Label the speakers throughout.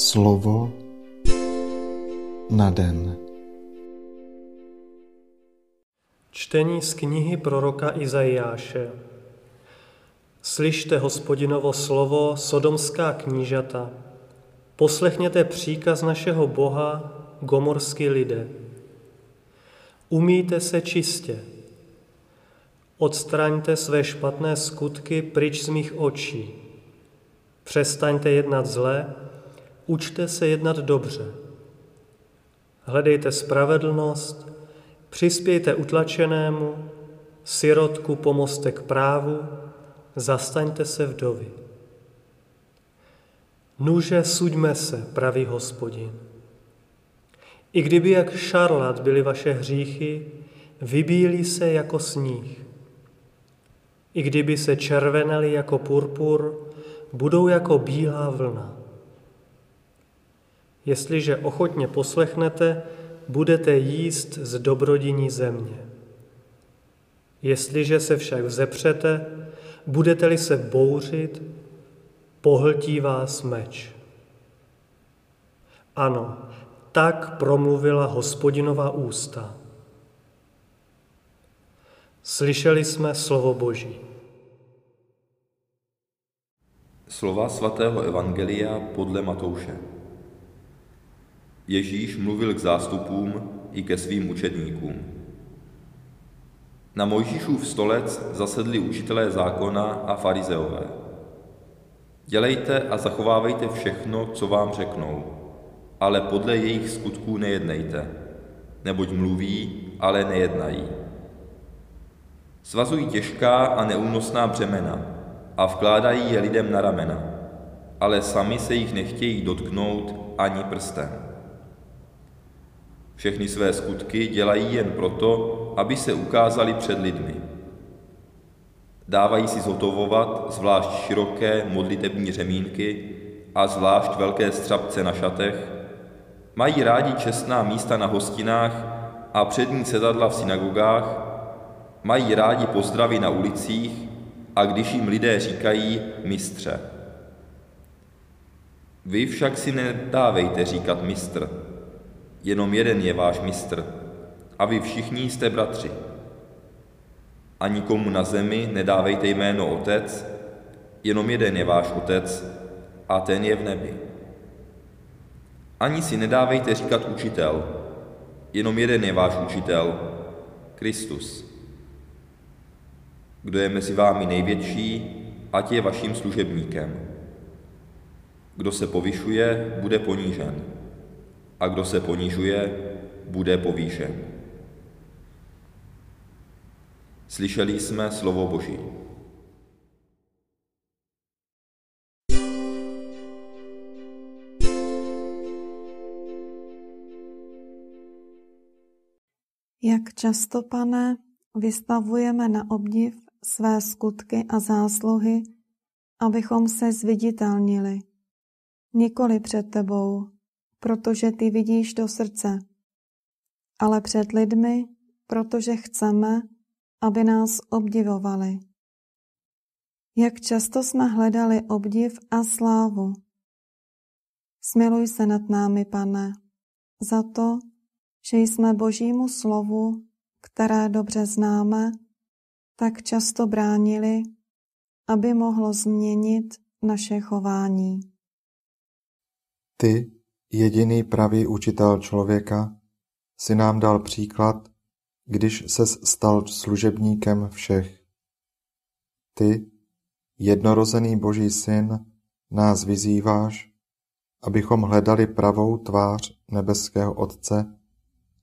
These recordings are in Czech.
Speaker 1: Slovo na den.
Speaker 2: Čtení z knihy proroka Izajáše. Slyšte hospodinovo slovo, sodomská knížata. Poslechněte příkaz našeho Boha, gomorský lidé. Umíte se čistě. Odstraňte své špatné skutky pryč z mých očí. Přestaňte jednat zle, učte se jednat dobře. Hledejte spravedlnost, přispějte utlačenému, sirotku pomozte k právu, zastaňte se vdovy. Nuže suďme se, pravý hospodin. I kdyby jak šarlat byly vaše hříchy, vybílí se jako sníh. I kdyby se červenali jako purpur, budou jako bílá vlna. Jestliže ochotně poslechnete, budete jíst z dobrodiní země. Jestliže se však vzepřete, budete-li se bouřit, pohltí vás meč. Ano, tak promluvila hospodinová ústa. Slyšeli jsme slovo Boží.
Speaker 3: Slova svatého Evangelia podle Matouše. Ježíš mluvil k zástupům i ke svým učedníkům. Na Mojžíšův stolec zasedli učitelé zákona a farizeové. Dělejte a zachovávejte všechno, co vám řeknou, ale podle jejich skutků nejednejte, neboť mluví, ale nejednají. Svazují těžká a neúnosná břemena a vkládají je lidem na ramena, ale sami se jich nechtějí dotknout ani prstem. Všechny své skutky dělají jen proto, aby se ukázali před lidmi. Dávají si zhotovovat zvlášť široké modlitební řemínky a zvlášť velké střapce na šatech, mají rádi čestná místa na hostinách a přední sedadla v synagogách, mají rádi pozdravy na ulicích a když jim lidé říkají mistře. Vy však si nedávejte říkat mistr, jenom jeden je váš mistr a vy všichni jste bratři. A nikomu na zemi nedávejte jméno Otec, jenom jeden je váš Otec a ten je v nebi. Ani si nedávejte říkat učitel, jenom jeden je váš učitel, Kristus. Kdo je mezi vámi největší, ať je vaším služebníkem. Kdo se povyšuje, bude ponížen a kdo se ponižuje, bude povýšen. Slyšeli jsme slovo Boží.
Speaker 4: Jak často, pane, vystavujeme na obdiv své skutky a zásluhy, abychom se zviditelnili, nikoli před tebou, protože ty vidíš do srdce, ale před lidmi, protože chceme, aby nás obdivovali. Jak často jsme hledali obdiv a slávu. Smiluj se nad námi, pane, za to, že jsme Božímu slovu, které dobře známe, tak často bránili, aby mohlo změnit naše chování.
Speaker 1: Ty, jediný pravý učitel člověka, si nám dal příklad, když ses stal služebníkem všech. Ty, jednorozený Boží syn, nás vyzýváš, abychom hledali pravou tvář nebeského Otce,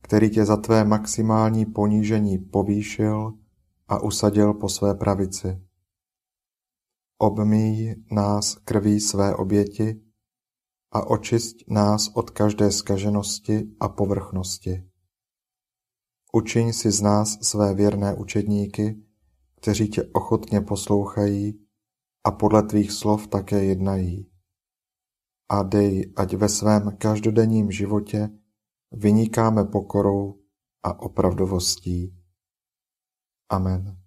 Speaker 1: který tě za tvé maximální ponížení povýšil a usadil po své pravici. Obmíj nás krví své oběti a očist nás od každé skaženosti a povrchnosti. Učiň si z nás své věrné učedníky, kteří tě ochotně poslouchají a podle tvých slov také jednají. A dej, ať ve svém každodenním životě vynikáme pokorou a opravdovostí. Amen.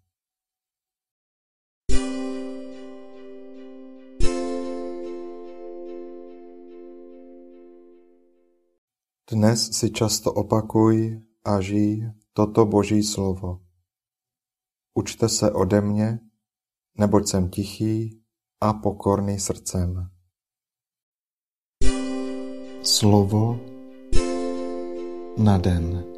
Speaker 1: Dnes si často opakuj a žij toto Boží slovo. Učte se ode mě, neboť jsem tichý a pokorný srdcem. Slovo na den.